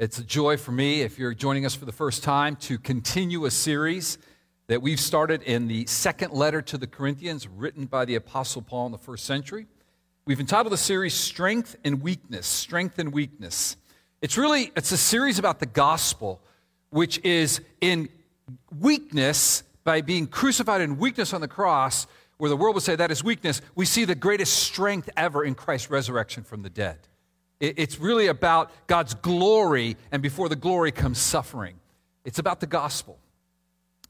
It's a joy for me, if you're joining us for the first time, to continue a series that we've started in the second letter to the Corinthians, written by the Apostle Paul in the first century. We've entitled the series Strength and Weakness. Strength and Weakness. It's really it's a series about the gospel, which is in weakness by being crucified in weakness on the cross, where the world would say that is weakness, we see the greatest strength ever in Christ's resurrection from the dead. It's really about God's glory, and before the glory comes suffering. It's about the gospel.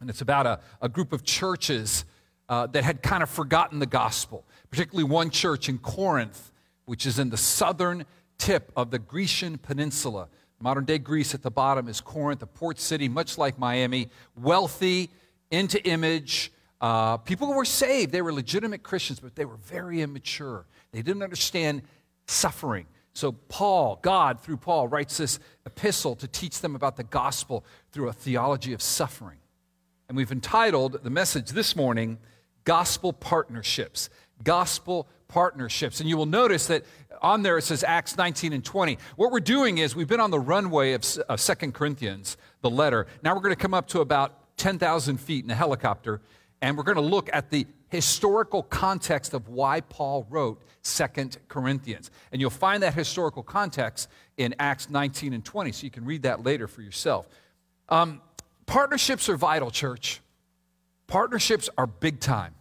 And it's about a, a group of churches uh, that had kind of forgotten the gospel, particularly one church in Corinth, which is in the southern tip of the Grecian peninsula. Modern day Greece at the bottom is Corinth, a port city, much like Miami, wealthy, into image. Uh, people were saved. They were legitimate Christians, but they were very immature. They didn't understand suffering. So, Paul, God, through Paul, writes this epistle to teach them about the gospel through a theology of suffering. And we've entitled the message this morning, Gospel Partnerships. Gospel Partnerships. And you will notice that on there it says Acts 19 and 20. What we're doing is we've been on the runway of, of 2 Corinthians, the letter. Now we're going to come up to about 10,000 feet in a helicopter, and we're going to look at the historical context of why Paul wrote Second Corinthians. And you'll find that historical context in Acts 19 and 20, so you can read that later for yourself. Um, partnerships are vital, church. Partnerships are big time.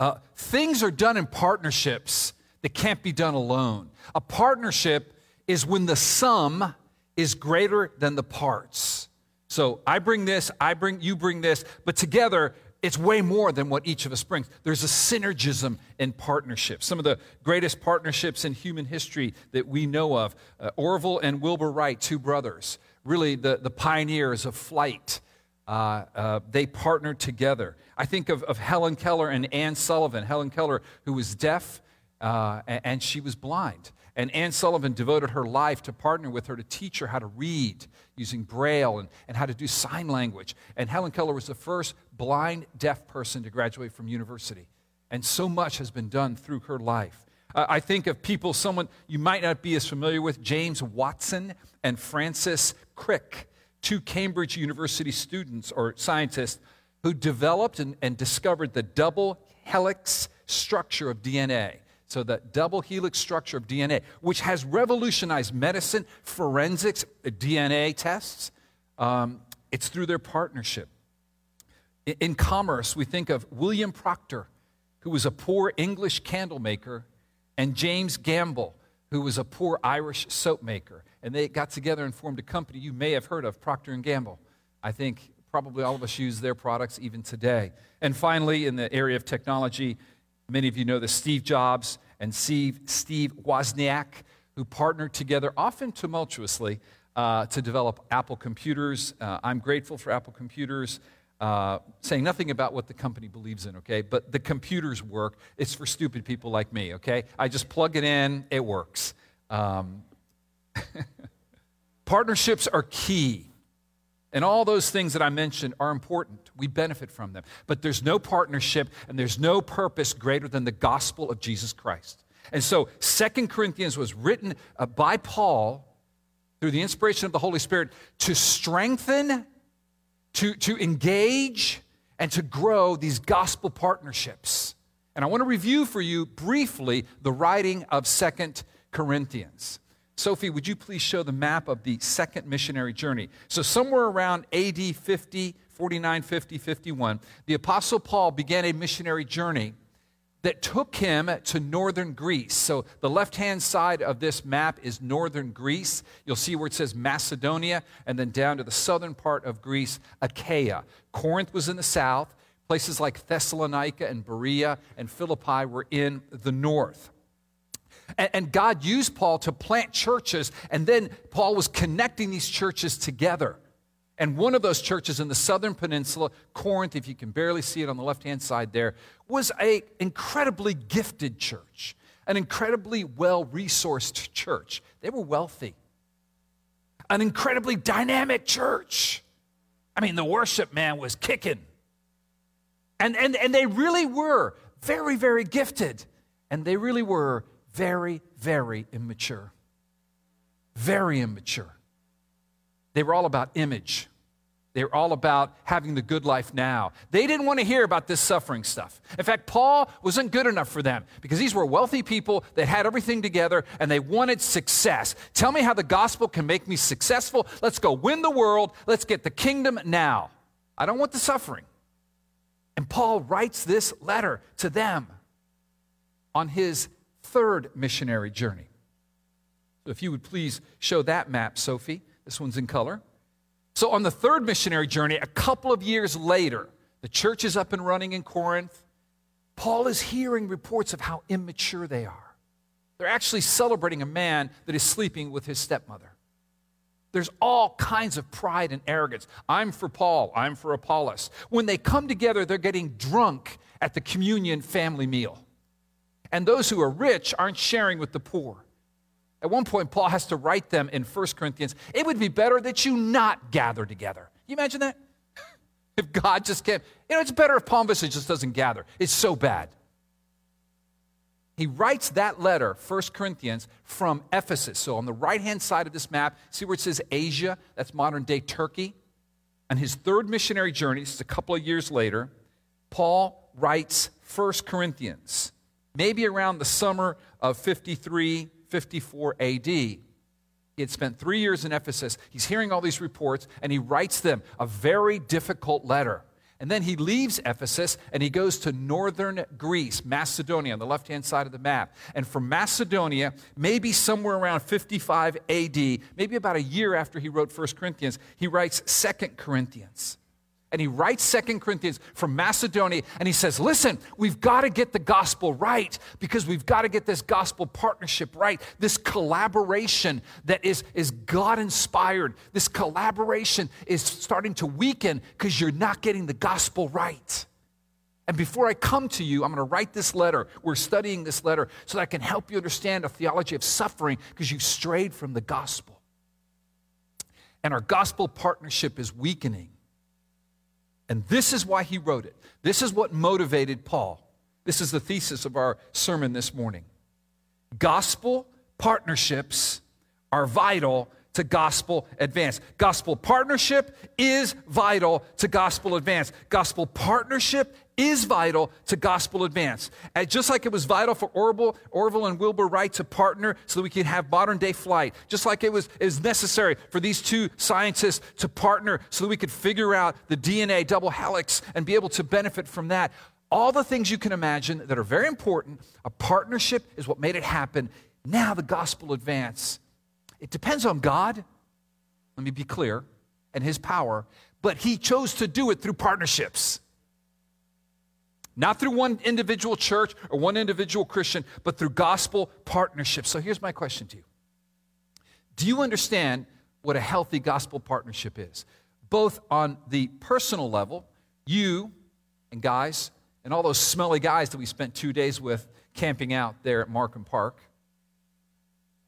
Uh, things are done in partnerships that can't be done alone. A partnership is when the sum is greater than the parts. So I bring this, I bring you bring this, but together it's way more than what each of us brings. There's a synergism in partnerships. Some of the greatest partnerships in human history that we know of uh, Orville and Wilbur Wright, two brothers, really the, the pioneers of flight. Uh, uh, they partnered together. I think of, of Helen Keller and Anne Sullivan. Helen Keller, who was deaf uh, and she was blind. And Anne Sullivan devoted her life to partner with her to teach her how to read using Braille and, and how to do sign language. And Helen Keller was the first blind, deaf person to graduate from university. And so much has been done through her life. Uh, I think of people, someone you might not be as familiar with, James Watson and Francis Crick, two Cambridge University students or scientists who developed and, and discovered the double helix structure of DNA. So, the double helix structure of DNA, which has revolutionized medicine, forensics, DNA tests, um, it's through their partnership. In, in commerce, we think of William Procter, who was a poor English candle maker, and James Gamble, who was a poor Irish soap maker. And they got together and formed a company you may have heard of, Procter Gamble. I think probably all of us use their products even today. And finally, in the area of technology, Many of you know the Steve Jobs and Steve, Wozniak, who partnered together, often tumultuously, uh, to develop Apple computers. Uh, I'm grateful for Apple computers. Uh, saying nothing about what the company believes in, okay? But the computers work. It's for stupid people like me, okay? I just plug it in, it works. Um, partnerships are key. And all those things that I mentioned are important. We benefit from them. But there's no partnership and there's no purpose greater than the gospel of Jesus Christ. And so, Second Corinthians was written uh, by Paul through the inspiration of the Holy Spirit to strengthen, to, to engage, and to grow these gospel partnerships. And I want to review for you briefly the writing of Second Corinthians. Sophie, would you please show the map of the second missionary journey? So, somewhere around AD 50, 49, 50, 51, the Apostle Paul began a missionary journey that took him to northern Greece. So, the left hand side of this map is northern Greece. You'll see where it says Macedonia, and then down to the southern part of Greece, Achaia. Corinth was in the south. Places like Thessalonica and Berea and Philippi were in the north. And, God used Paul to plant churches, and then Paul was connecting these churches together. And one of those churches in the southern peninsula, Corinth, if you can barely see it on the left hand side there, was an incredibly gifted church, an incredibly well resourced church. They were wealthy, an incredibly dynamic church. I mean, the worship man was kicking. And, and, and they really were very, very gifted. And they really were very, very immature. Very immature. They were all about image. They were all about having the good life now. They didn't want to hear about this suffering stuff. In fact, Paul wasn't good enough for them because these were wealthy people that had everything together and they wanted success. Tell me how the gospel can make me successful. Let's go win the world. Let's get the kingdom now. I don't want the suffering. And Paul writes this letter to them on his third missionary journey. So if you would please show that map, Sophie. This one's in color. So, on the third missionary journey, a couple of years later, the church is up and running in Corinth. Paul is hearing reports of how immature they are. They're actually celebrating a man that is sleeping with his stepmother. There's all kinds of pride and arrogance. I'm for Paul, I'm for Apollos. When they come together, they're getting drunk at the communion family meal. And those who are rich aren't sharing with the poor. At one point, Paul has to write them in 1 Corinthians it would be better that you not gather together. You imagine that? if God just can't, you know, it's better if Palm Vista just doesn't gather. It's so bad. He writes that letter, 1 Corinthians, from Ephesus. So on the right hand side of this map, see where it says Asia? That's modern day Turkey. On his third missionary journey, this is a couple of years later, Paul writes 1 Corinthians, maybe around the summer of 53 54 AD. He had spent three years in Ephesus. He's hearing all these reports, and he writes them a very difficult letter. And then he leaves Ephesus and he goes to northern Greece, Macedonia, on the left hand side of the map. And from Macedonia, maybe somewhere around 55 AD, maybe about a year after he wrote 1 Corinthians, he writes 2 Corinthians and he writes Second Corinthians from Macedonia and he says, Listen, we've got to get the gospel right because we've got to get this gospel partnership right, this collaboration that is, is God inspired. This collaboration is starting to weaken because you're not getting the gospel right. And before I come to you, I'm going to write this letter. We're studying this letter so that I can help you understand a theology of suffering because you've strayed from the gospel. And our gospel partnership is weakening and this is why he wrote it. This is what motivated Paul. This is the thesis of our sermon this morning. Gospel partnerships are vital to gospel advance. Gospel partnership is vital to gospel advance. Gospel partnership is vital to gospel advance. And just like it was vital for Orville, Orville and Wilbur Wright to partner so that we could have modern day flight, just like it was, it was necessary for these two scientists to partner so that we could figure out the DNA double helix and be able to benefit from that. All the things you can imagine that are very important, a partnership is what made it happen. Now the gospel advance. It depends on God, let me be clear, and his power, but he chose to do it through partnerships. Not through one individual church or one individual Christian, but through gospel partnerships. So here's my question to you Do you understand what a healthy gospel partnership is? Both on the personal level, you and guys, and all those smelly guys that we spent two days with camping out there at Markham Park.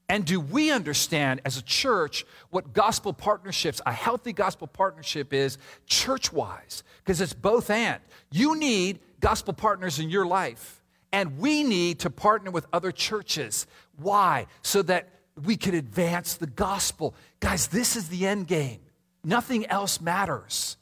And do we understand as a church what gospel partnerships, a healthy gospel partnership is church wise? Because it's both and. You need gospel partners in your life. And we need to partner with other churches. Why? So that we can advance the gospel. Guys, this is the end game. Nothing else matters.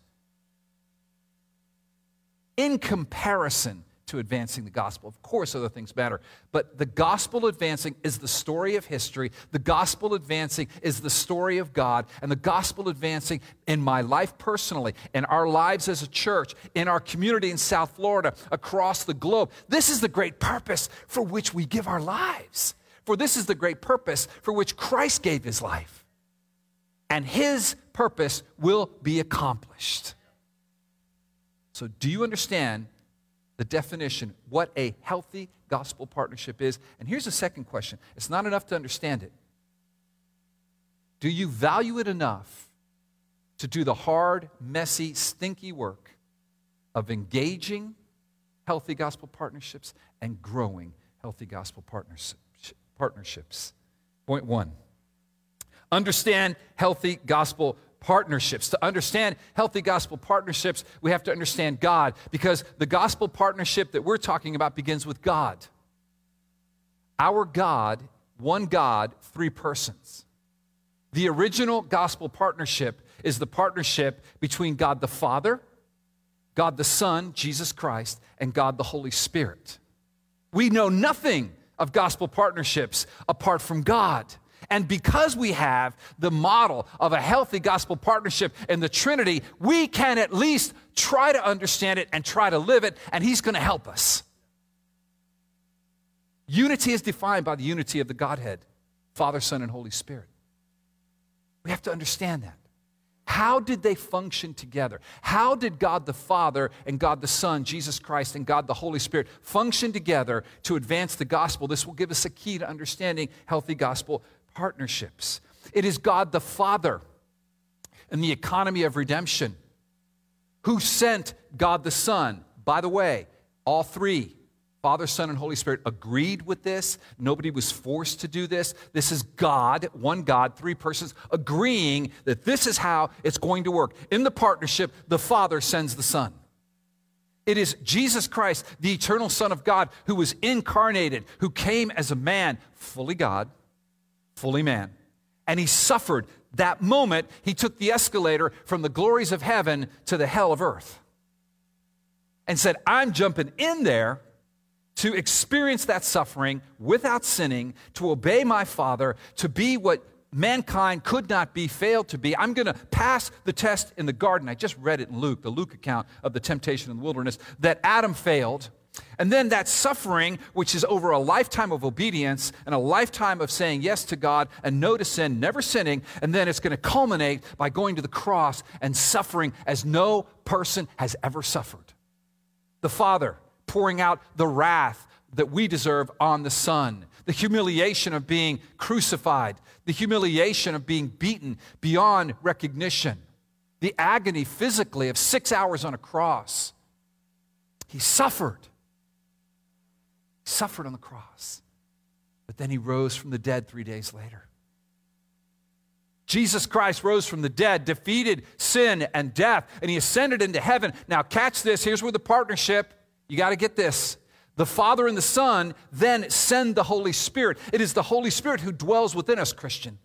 In comparison to advancing the gospel. Of course, other things matter, but the gospel advancing is the story of history. The gospel advancing is the story of God, and the gospel advancing in my life personally, in our lives as a church, in our community in South Florida, across the globe. This is the great purpose for which we give our lives. For this is the great purpose for which Christ gave his life. And his purpose will be accomplished. So, do you understand the definition, what a healthy gospel partnership is. And here's a second question it's not enough to understand it. Do you value it enough to do the hard, messy, stinky work of engaging healthy gospel partnerships and growing healthy gospel partnerships? Point one understand healthy gospel partnerships. To understand healthy gospel partnerships, we have to understand God because the gospel partnership that we're talking about begins with God. Our God, one God, three persons. The original gospel partnership is the partnership between God the Father, God the Son, Jesus Christ, and God the Holy Spirit. We know nothing of gospel partnerships apart from God. And because we have the model of a healthy gospel partnership in the Trinity, we can at least try to understand it and try to live it, and He's going to help us. Unity is defined by the unity of the Godhead Father, Son, and Holy Spirit. We have to understand that. How did they function together? How did God the Father and God the Son, Jesus Christ, and God the Holy Spirit function together to advance the gospel? This will give us a key to understanding healthy gospel partnerships. It is God the Father and the economy of redemption who sent God the Son. By the way, all three Father, Son, and Holy Spirit agreed with this. Nobody was forced to do this. This is God, one God, three persons, agreeing that this is how it's going to work. In the partnership, the Father sends the Son. It is Jesus Christ, the eternal Son of God, who was incarnated, who came as a man, fully God, fully man. And he suffered that moment. He took the escalator from the glories of heaven to the hell of earth and said, I'm jumping in there to experience that suffering without sinning, to obey my Father, to be what mankind could not be, failed to be. I'm going to pass the test in the garden. I just read it in Luke, the Luke account of the temptation in the wilderness, that Adam failed. And then that suffering, which is over a lifetime of obedience and a lifetime of saying yes to God and no to sin, never sinning, and then it's going to culminate by going to the cross and suffering as no person has ever suffered. The Father pouring out the wrath that we deserve on the Son, the humiliation of being crucified, the humiliation of being beaten beyond recognition, the agony physically of six hours on a cross. He suffered. Suffered on the cross. But then he rose from the dead three days later. Jesus Christ rose from the dead, defeated sin and death, and he ascended into heaven. Now, catch this. Here's where the partnership you got to get this. The Father and the Son then send the Holy Spirit. It is the Holy Spirit who dwells within us, Christian.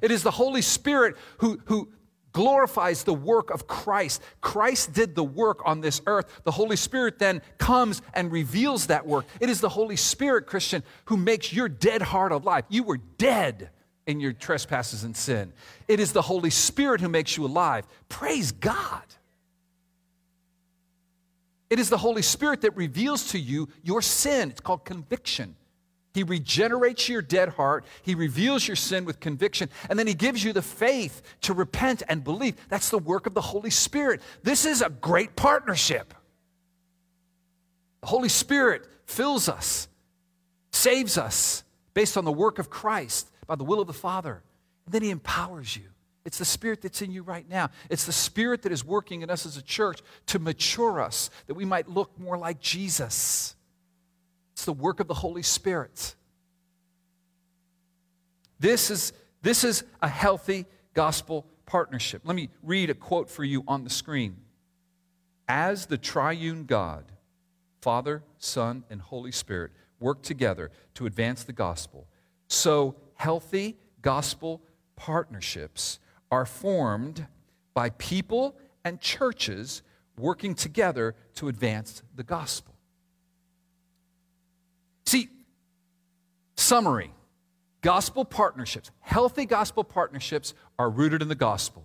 It is the Holy Spirit who, who glorifies the work of Christ. Christ did the work on this earth. The Holy Spirit then comes and reveals that work. It is the Holy Spirit, Christian, who makes your dead heart alive. You were dead in your trespasses and sin. It is the Holy Spirit who makes you alive. Praise God. It is the Holy Spirit that reveals to you your sin. It's called conviction. He regenerates your dead heart. He reveals your sin with conviction. And then He gives you the faith to repent and believe. That's the work of the Holy Spirit. This is a great partnership. The Holy Spirit fills us, saves us based on the work of Christ by the will of the Father. And then He empowers you. It's the Spirit that's in you right now. It's the Spirit that is working in us as a church to mature us, that we might look more like Jesus. It's the work of the Holy Spirit. This is, this is a healthy gospel partnership. Let me read a quote for you on the screen. As the triune God, Father, Son, and Holy Spirit work together to advance the gospel, so healthy gospel partnerships are formed by people and churches working together to advance the gospel. See, summary gospel partnerships, healthy gospel partnerships are rooted in the gospel.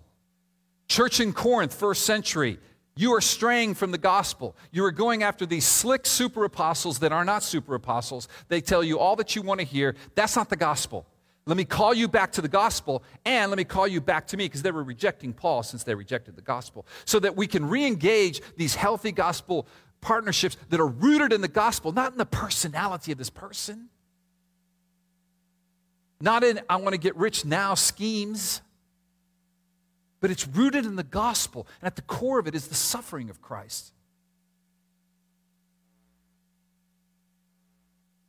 Church in Corinth, first century, you are straying from the gospel. You are going after these slick super apostles that are not super apostles. They tell you all that you want to hear. That's not the gospel. Let me call you back to the gospel and let me call you back to me because they were rejecting Paul since they rejected the gospel. So that we can re engage these healthy gospel partnerships that are rooted in the gospel, not in the personality of this person, not in I want to get rich now schemes, but it's rooted in the gospel. And at the core of it is the suffering of Christ.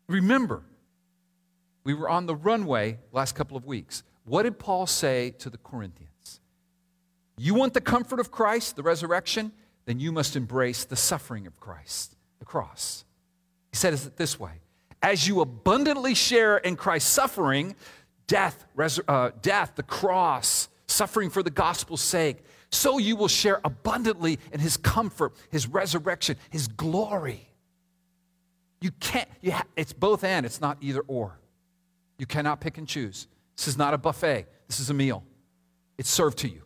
Remember, we were on the runway last couple of weeks. What did Paul say to the Corinthians? You want the comfort of Christ, the resurrection? Then you must embrace the suffering of Christ, the cross. He said it this way As you abundantly share in Christ's suffering, death, res- uh, death, the cross, suffering for the gospel's sake, so you will share abundantly in his comfort, his resurrection, his glory. You can't, you ha- it's both and, it's not either or. You cannot pick and choose. This is not a buffet, this is a meal. It's served to you.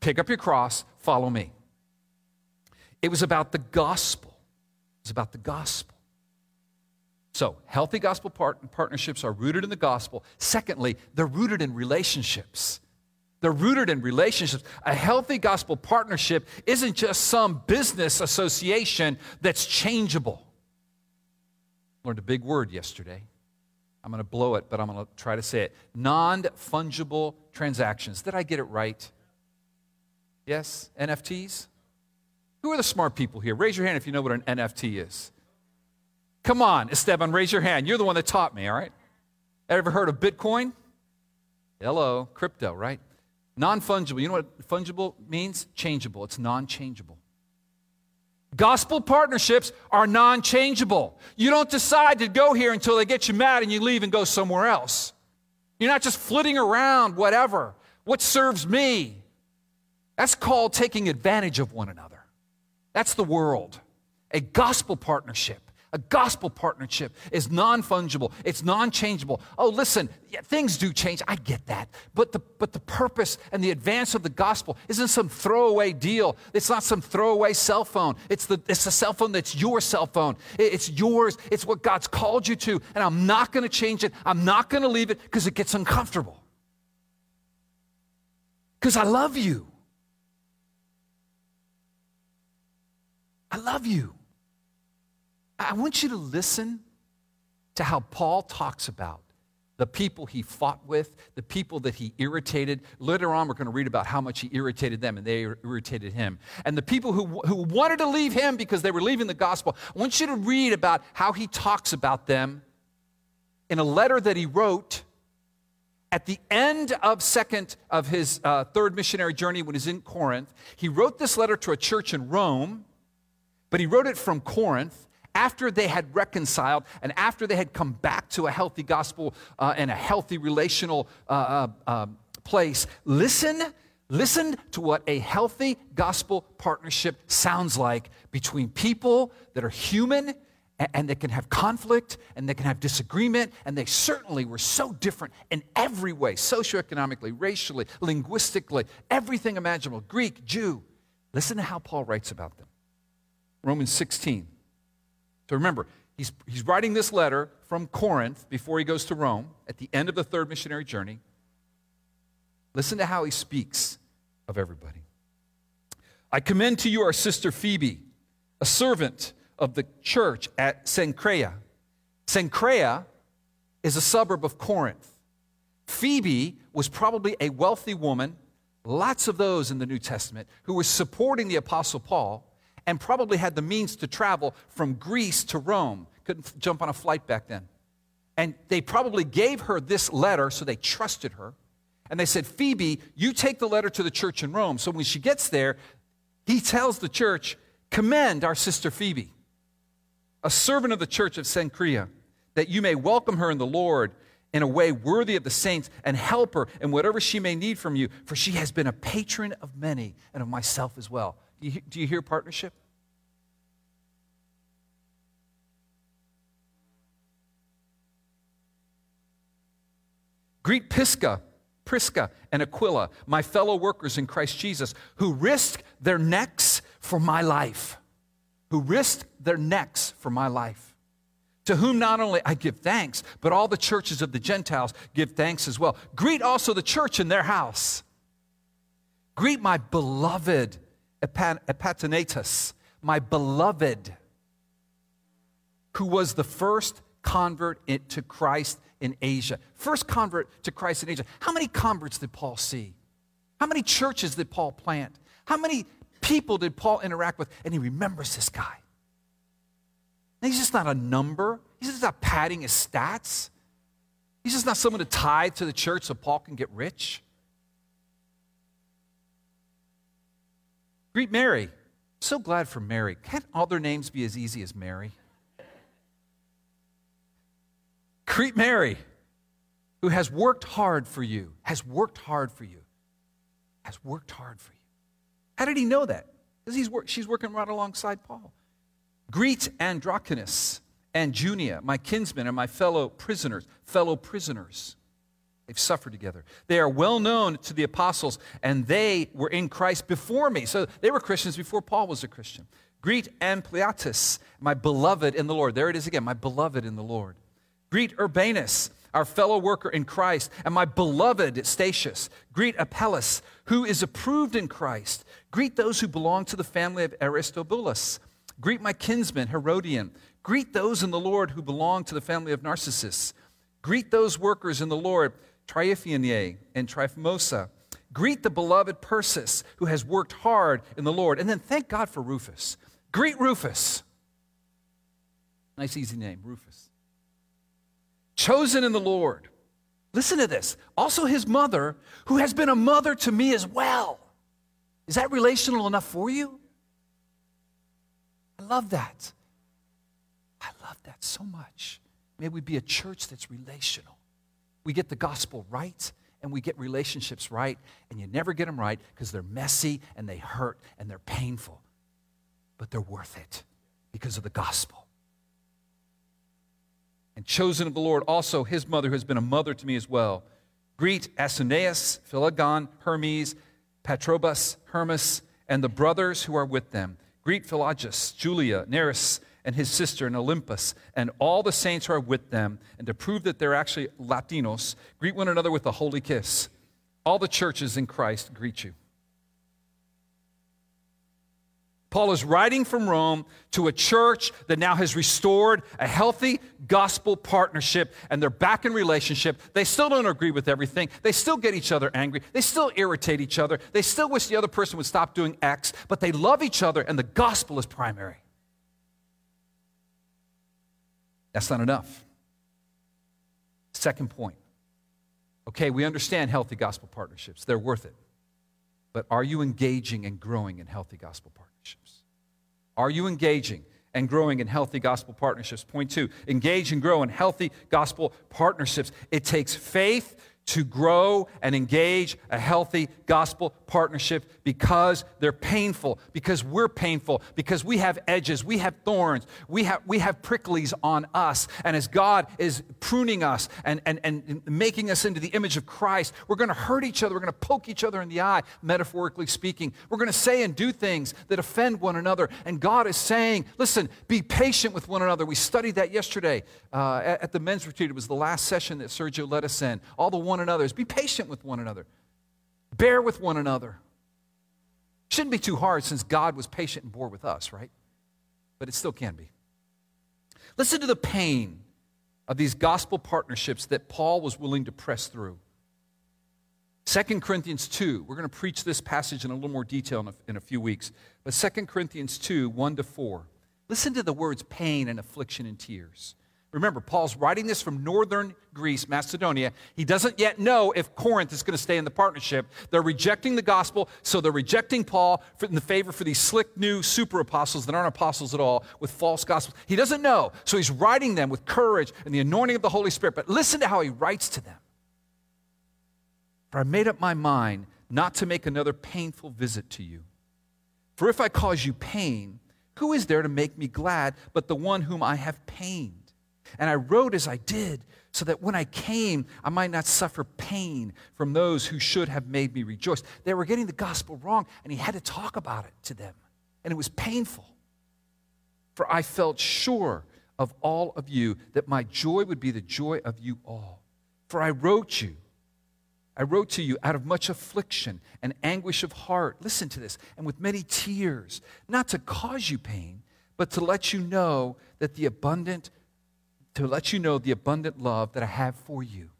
Pick up your cross, follow me. It was about the gospel. It was about the gospel. So, healthy gospel part- partnerships are rooted in the gospel. Secondly, they're rooted in relationships. They're rooted in relationships. A healthy gospel partnership isn't just some business association that's changeable. Learned a big word yesterday. I'm going to blow it, but I'm going to try to say it. Non fungible transactions. Did I get it right? Yes? NFTs? Who are the smart people here? Raise your hand if you know what an NFT is. Come on, Esteban, raise your hand. You're the one that taught me, all right? Ever heard of Bitcoin? Hello, crypto, right? Non fungible. You know what fungible means? Changeable. It's non changeable. Gospel partnerships are non changeable. You don't decide to go here until they get you mad and you leave and go somewhere else. You're not just flitting around, whatever. What serves me? That's called taking advantage of one another. That's the world. A gospel partnership a gospel partnership is non fungible, it's non changeable. Oh, listen, yeah, things do change. I get that. But the, but the purpose and the advance of the gospel isn't some throwaway deal. It's not some throwaway cell phone. It's the, it's the cell phone that's your cell phone. It's yours. It's what God's called you to. And I'm not going to change it. I'm not going to leave it because it gets uncomfortable. Because I love you. I love you. I want you to listen to how Paul talks about the people he fought with, the people that he irritated. Later on, we're going to read about how much he irritated them and they irritated him. And the people who, who wanted to leave him because they were leaving the gospel. I want you to read about how he talks about them in a letter that he wrote at the end of second of his uh, third missionary journey when he's in Corinth. He wrote this letter to a church in Rome, but he wrote it from Corinth after they had reconciled and after they had come back to a healthy gospel uh, and a healthy relational uh, uh, um, place, listen, listen to what a healthy gospel partnership sounds like between people that are human and, and that can have conflict and they can have disagreement. And they certainly were so different in every way socioeconomically, racially, linguistically, everything imaginable Greek, Jew. Listen to how Paul writes about them. Romans 16. So remember, he's, he's writing this letter from Corinth before he goes to Rome at the end of the third missionary journey. Listen to how he speaks of everybody. I commend to you our sister Phoebe, a servant of the church at Cenchrea. Cenchrea is a suburb of Corinth. Phoebe was probably a wealthy woman, lots of those in the New Testament, who was supporting the Apostle Paul and probably had the means to travel from Greece to Rome. Couldn't jump on a flight back then. And they probably gave her this letter, so they trusted her. And they said, Phoebe, you take the letter to the church in Rome. So when she gets there, he tells the church, commend our sister Phoebe, a servant of the church of Cenchrea, that you may welcome her in the Lord in a way worthy of the saints and help her in whatever she may need from you, for she has been a patron of many and of myself as well. Do you, do you hear partnership? Greet Pisca, Prisca, and Aquila, my fellow workers in Christ Jesus, who risked their necks for my life. Who risked their necks for my life. To whom not only I give thanks, but all the churches of the Gentiles give thanks as well. Greet also the church in their house. Greet my beloved Epaphratus, my beloved, who was the first convert to Christ in Asia. First convert to Christ in Asia. How many converts did Paul see? How many churches did Paul plant? How many people did Paul interact with? And he remembers this guy. And he's just not a number, he's just not padding his stats. He's just not someone to tithe to the church so Paul can get rich. Greet Mary. So glad for Mary. Can't all their names be as easy as Mary? Greet Mary, who has worked hard for you, has worked hard for you, has worked hard for you. How did he know that? Because work, she's working right alongside Paul. Greet Andronicus and Junia, my kinsmen and my fellow prisoners, fellow prisoners. They've suffered together. They are well known to the apostles, and they were in Christ before me. So they were Christians before Paul was a Christian. Greet Ampliatus, my beloved in the Lord. There it is again, my beloved in the Lord. Greet Urbanus, our fellow worker in Christ, and my beloved Stachys. Greet Apelles, who is approved in Christ. Greet those who belong to the family of Aristobulus. Greet my kinsman Herodion. Greet those in the Lord who belong to the family of Narcissus. Greet those workers in the Lord, Tryphaena and Tryphosa. Greet the beloved Persis, who has worked hard in the Lord. And then thank God for Rufus. Greet Rufus. Nice, easy name, Rufus. Chosen in the Lord. Listen to this. Also, his mother, who has been a mother to me as well. Is that relational enough for you? I love that. I love that so much. May we be a church that's relational. We get the gospel right and we get relationships right, and you never get them right because they're messy and they hurt and they're painful. But they're worth it because of the gospel. And chosen of the Lord, also his mother, who has been a mother to me as well. Greet Asinaeus, Phlegon, Hermes, Patrobas, Hermas, and the brothers who are with them. Greet Philologus, Julia, Nereus, and his sister in Olympus, and all the saints who are with them. And to prove that they're actually Latinos, greet one another with a holy kiss. All the churches in Christ greet you. Paul is writing from Rome to a church that now has restored a healthy gospel partnership and they're back in relationship. They still don't agree with everything. They still get each other angry. They still irritate each other. They still wish the other person would stop doing X, but they love each other and the gospel is primary. That's not enough. Second point. Okay, we understand healthy gospel partnerships, they're worth it. But are you engaging and growing in healthy gospel partnerships? Are you engaging and growing in healthy gospel partnerships? Point two, engage and grow in healthy gospel partnerships. It takes faith to grow and engage a healthy gospel partnership because they're painful, because we're painful, because we have edges, we have thorns, we have, we have pricklies on us. And as God is pruning us and, and, and making us into the image of Christ, we're going to hurt each other, we're going to poke each other in the eye, metaphorically speaking. We're going to say and do things that offend one another. And God is saying, listen, be patient with one another. We studied that yesterday uh, at, at the men's retreat. It was the last session that Sergio led us in. All the one another's. Be patient with one another. Bear with one another. Shouldn't be too hard since God was patient and bore with us, right? But it still can be. Listen to the pain of these gospel partnerships that Paul was willing to press through. 2 Corinthians 2, we're going to preach this passage in a little more detail in a, in a few weeks. But 2 Corinthians 2, 1 to 4. Listen to the words pain and affliction and tears. Remember, Paul's writing this from northern Greece, Macedonia. He doesn't yet know if Corinth is going to stay in the partnership. They're rejecting the gospel, so they're rejecting Paul in the favor for these slick new super apostles that aren't apostles at all with false gospels. He doesn't know, so he's writing them with courage and the anointing of the Holy Spirit. But listen to how he writes to them. For I made up my mind not to make another painful visit to you. For if I cause you pain, who is there to make me glad but the one whom I have pained? And I wrote as I did, so that when I came, I might not suffer pain from those who should have made me rejoice. They were getting the gospel wrong, and he had to talk about it to them. And it was painful. For I felt sure of all of you that my joy would be the joy of you all. For I wrote you, I wrote to you out of much affliction and anguish of heart. Listen to this, and with many tears, not to cause you pain, but to let you know that the abundant to let you know the abundant love that I have for you.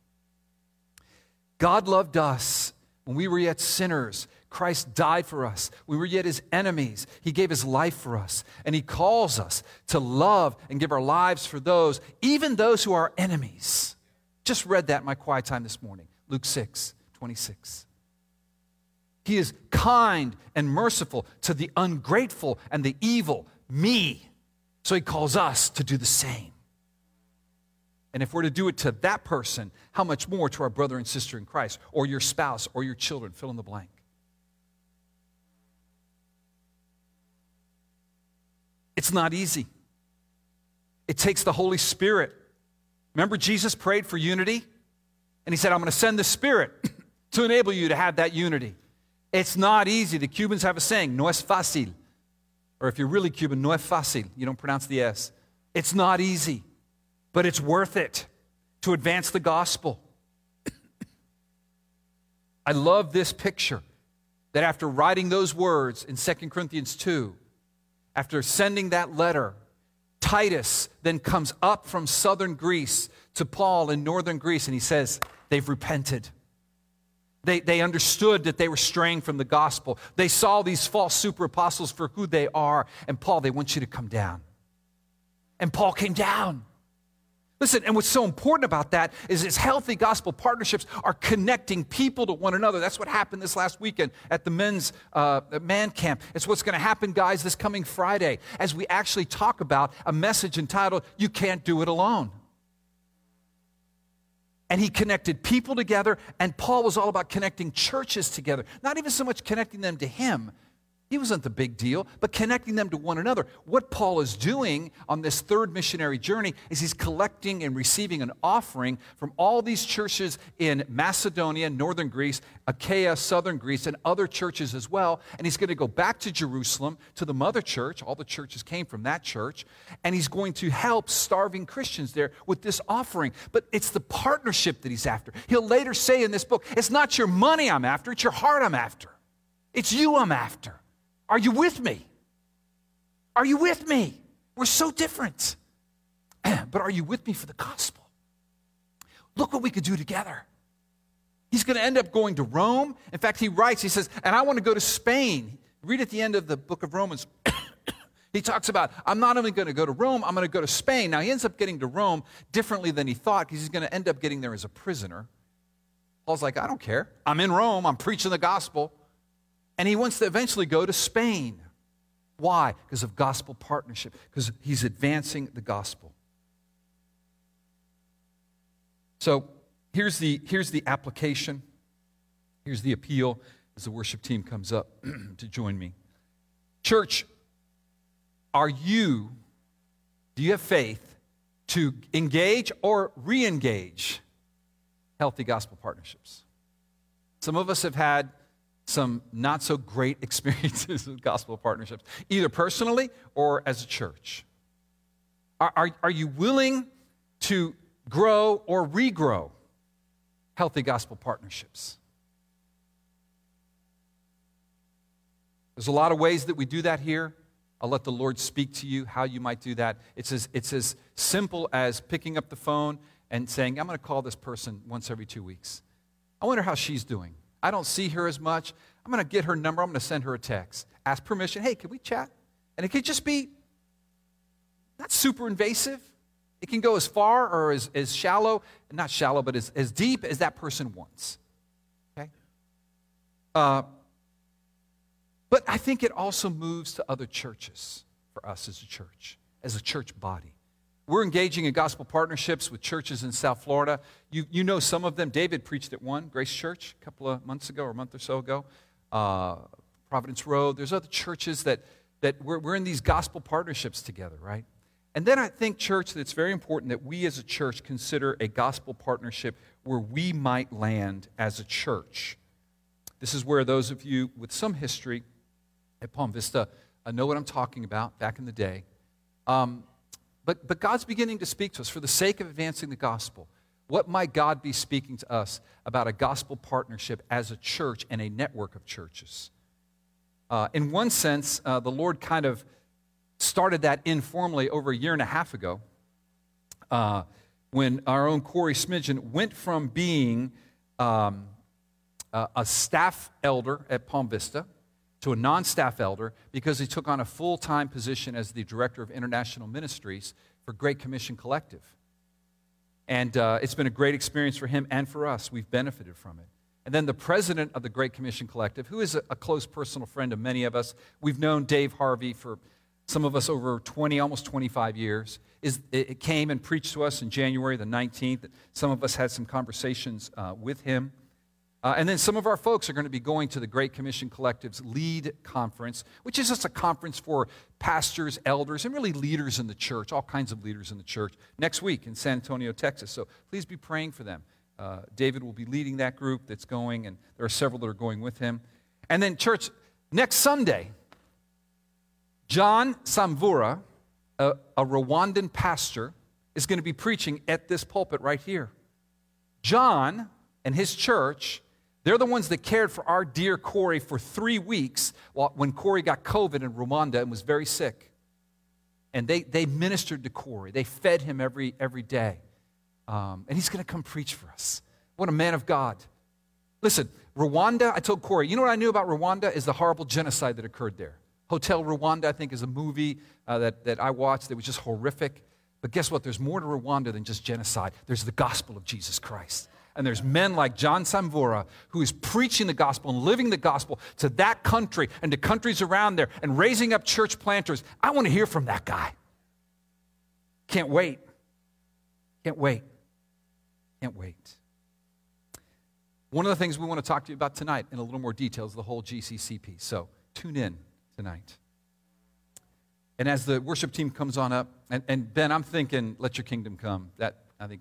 God loved us when we were yet sinners. Christ died for us. We were yet his enemies. He gave his life for us. And he calls us to love and give our lives for those, even those who are enemies. Just read that in my quiet time this morning. Luke 6, 26. He is kind and merciful to the ungrateful and the evil, me. So he calls us to do the same. And if we're to do it to that person, how much more to our brother and sister in Christ, or your spouse, or your children? Fill in the blank. It's not easy. It takes the Holy Spirit. Remember, Jesus prayed for unity? And he said, I'm going to send the Spirit to enable you to have that unity. It's not easy. The Cubans have a saying, no es fácil. Or if you're really Cuban, no es fácil. You don't pronounce the S. It's not easy, but it's worth it to advance the gospel. I love this picture that after writing those words in 2 Corinthians 2, after sending that letter, Titus then comes up from southern Greece to Paul in northern Greece and he says, They've repented. They, they understood that they were straying from the gospel. They saw these false super apostles for who they are. And Paul, they want you to come down. And Paul came down. Listen, and what's so important about that is its healthy gospel partnerships are connecting people to one another. That's what happened this last weekend at the men's uh, man camp. It's what's going to happen, guys, this coming Friday as we actually talk about a message entitled, You Can't Do It Alone. And he connected people together, and Paul was all about connecting churches together, not even so much connecting them to him, he wasn't the big deal, but connecting them to one another. What Paul is doing on this third missionary journey is he's collecting and receiving an offering from all these churches in Macedonia, northern Greece, Achaia, southern Greece, and other churches as well. And he's going to go back to Jerusalem to the mother church. All the churches came from that church. And he's going to help starving Christians there with this offering. But it's the partnership that he's after. He'll later say in this book, it's not your money I'm after, it's your heart I'm after. It's you I'm after. Are you with me? Are you with me? We're so different. but are you with me for the gospel? Look what we could do together. He's going to end up going to Rome. In fact, he writes, he says, and I want to go to Spain. Read at the end of the book of Romans. he talks about, I'm not only going to go to Rome, I'm going to go to Spain. Now, he ends up getting to Rome differently than he thought because he's going to end up getting there as a prisoner. Paul's like, I don't care. I'm in Rome, I'm preaching the gospel. And he wants to eventually go to Spain. Why? Because of gospel partnership, because he's advancing the gospel. So here's the, here's the application. Here's the appeal as the worship team comes up to join me. Church, are you, do you have faith to engage or re engage healthy gospel partnerships? Some of us have had some not so great experiences with gospel partnerships, either personally or as a church. Are, are, are you willing to grow or regrow healthy gospel partnerships? There's a lot of ways that we do that here. I'll let the Lord speak to you how you might do that. It's as, it's as simple as picking up the phone and saying, I'm going to call this person once every two weeks. I wonder how she's doing. I don't see her as much. I'm going to get her number. I'm going to send her a text. Ask permission. Hey, can we chat? And it could just be not super invasive. It can go as far or as, as shallow, not shallow, but as, as deep as that person wants. Okay? Uh, but I think it also moves to other churches for us as a church, as a church body. We're engaging in gospel partnerships with churches in South Florida. You, you know some of them. David preached at one, Grace Church, a couple of months ago or a month or so ago. Uh, Providence Road. There's other churches that, that we're, we're in these gospel partnerships together, right? And then I think, church, that it's very important that we as a church consider a gospel partnership where we might land as a church. This is where those of you with some history at Palm Vista uh, know what I'm talking about back in the day. Um, but, but God's beginning to speak to us for the sake of advancing the gospel. What might God be speaking to us about a gospel partnership as a church and a network of churches? Uh, in one sense, uh, the Lord kind of started that informally over a year and a half ago uh, when our own Corey Smidgen went from being um, a staff elder at Palm Vista to a non staff elder because he took on a full time position as the director of international ministries for Great Commission Collective. And uh, it's been a great experience for him and for us. We've benefited from it. And then the president of the Great Commission Collective, who is a, a close personal friend of many of us, we've known Dave Harvey for some of us over 20, almost 25 years. Is, it came and preached to us in January the 19th. Some of us had some conversations uh, with him. Uh, and then some of our folks are going to be going to the Great Commission Collective's LEAD conference, which is just a conference for pastors, elders, and really leaders in the church, all kinds of leaders in the church, next week in San Antonio, Texas. So please be praying for them. Uh, David will be leading that group that's going, and there are several that are going with him. And then, church, next Sunday, John Samvura, a, a Rwandan pastor, is going to be preaching at this pulpit right here. John and his church, they're the ones that cared for our dear Corey for three weeks when Corey got COVID in Rwanda and was very sick. And they, they ministered to Corey, they fed him every, every day. Um, and he's going to come preach for us. What a man of God. Listen, Rwanda, I told Corey, you know what I knew about Rwanda is the horrible genocide that occurred there. Hotel Rwanda, I think, is a movie uh, that, that I watched that was just horrific. But guess what? There's more to Rwanda than just genocide. There's the gospel of Jesus Christ. And there's men like John Samvura who is preaching the gospel and living the gospel to that country and to countries around there and raising up church planters. I want to hear from that guy. Can't wait. Can't wait. Can't wait. One of the things we want to talk to you about tonight in a little more detail is the whole GCC piece. So tune in tonight. And as the worship team comes on up, and, and Ben, I'm thinking, let your kingdom come. That, I think.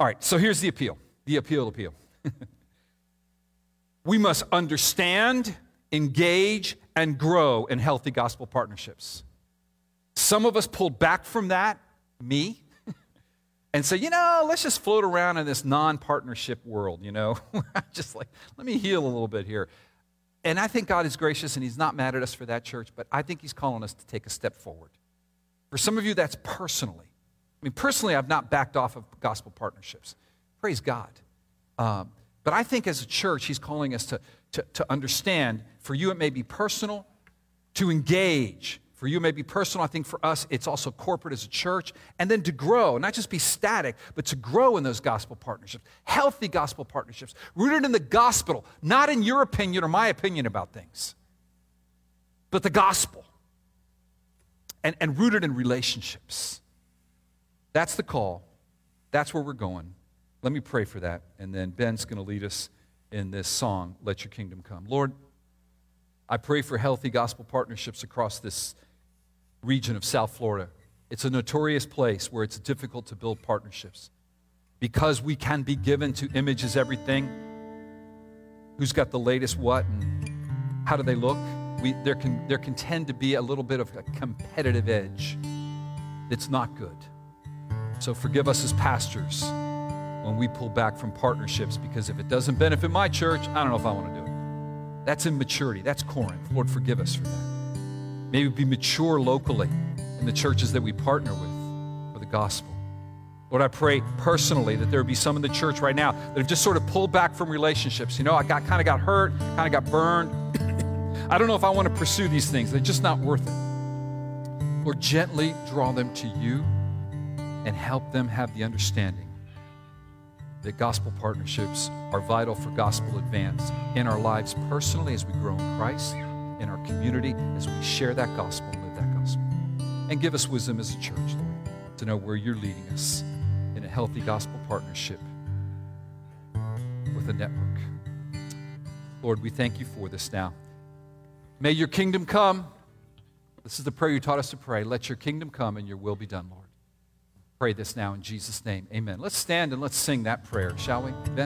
All right, so here's the appeal the appeal appeal. we must understand, engage, and grow in healthy gospel partnerships. Some of us pulled back from that, me, and say, you know, let's just float around in this non partnership world, you know? just like, let me heal a little bit here. And I think God is gracious and He's not mad at us for that, church, but I think He's calling us to take a step forward. For some of you, that's personally. I mean, personally, I've not backed off of gospel partnerships. Praise God. Um, but I think as a church, He's calling us to, to, to understand for you, it may be personal, to engage, for you, it may be personal. I think for us, it's also corporate as a church. And then to grow, not just be static, but to grow in those gospel partnerships, healthy gospel partnerships, rooted in the gospel, not in your opinion or my opinion about things, but the gospel. And, and rooted in relationships. That's the call. That's where we're going. Let me pray for that. And then Ben's going to lead us in this song, Let Your Kingdom Come. Lord, I pray for healthy gospel partnerships across this region of South Florida. It's a notorious place where it's difficult to build partnerships because we can be given to images everything. Who's got the latest what and how do they look? We, there, can, there can tend to be a little bit of a competitive edge that's not good. So forgive us as pastors when we pull back from partnerships because if it doesn't benefit my church, I don't know if I want to do it. That's immaturity. That's Corinth. Lord, forgive us for that. Maybe be mature locally in the churches that we partner with for the gospel. Lord, I pray personally that there would be some in the church right now that have just sort of pulled back from relationships. You know, I got kind of got hurt, kind of got burned. I don't know if I want to pursue these things. They're just not worth it. Lord, gently draw them to you and help them have the understanding that gospel partnerships are vital for gospel advance in our lives personally as we grow in Christ in our community as we share that gospel and live that gospel. And give us wisdom as a church, Lord, to know where you're leading us in a healthy gospel partnership with a network. Lord, we thank you for this now. May your kingdom come. This is the prayer you taught us to pray. Let your kingdom come and your will be done, Lord. Pray this now in Jesus' name. Amen. Let's stand and let's sing that prayer, shall we?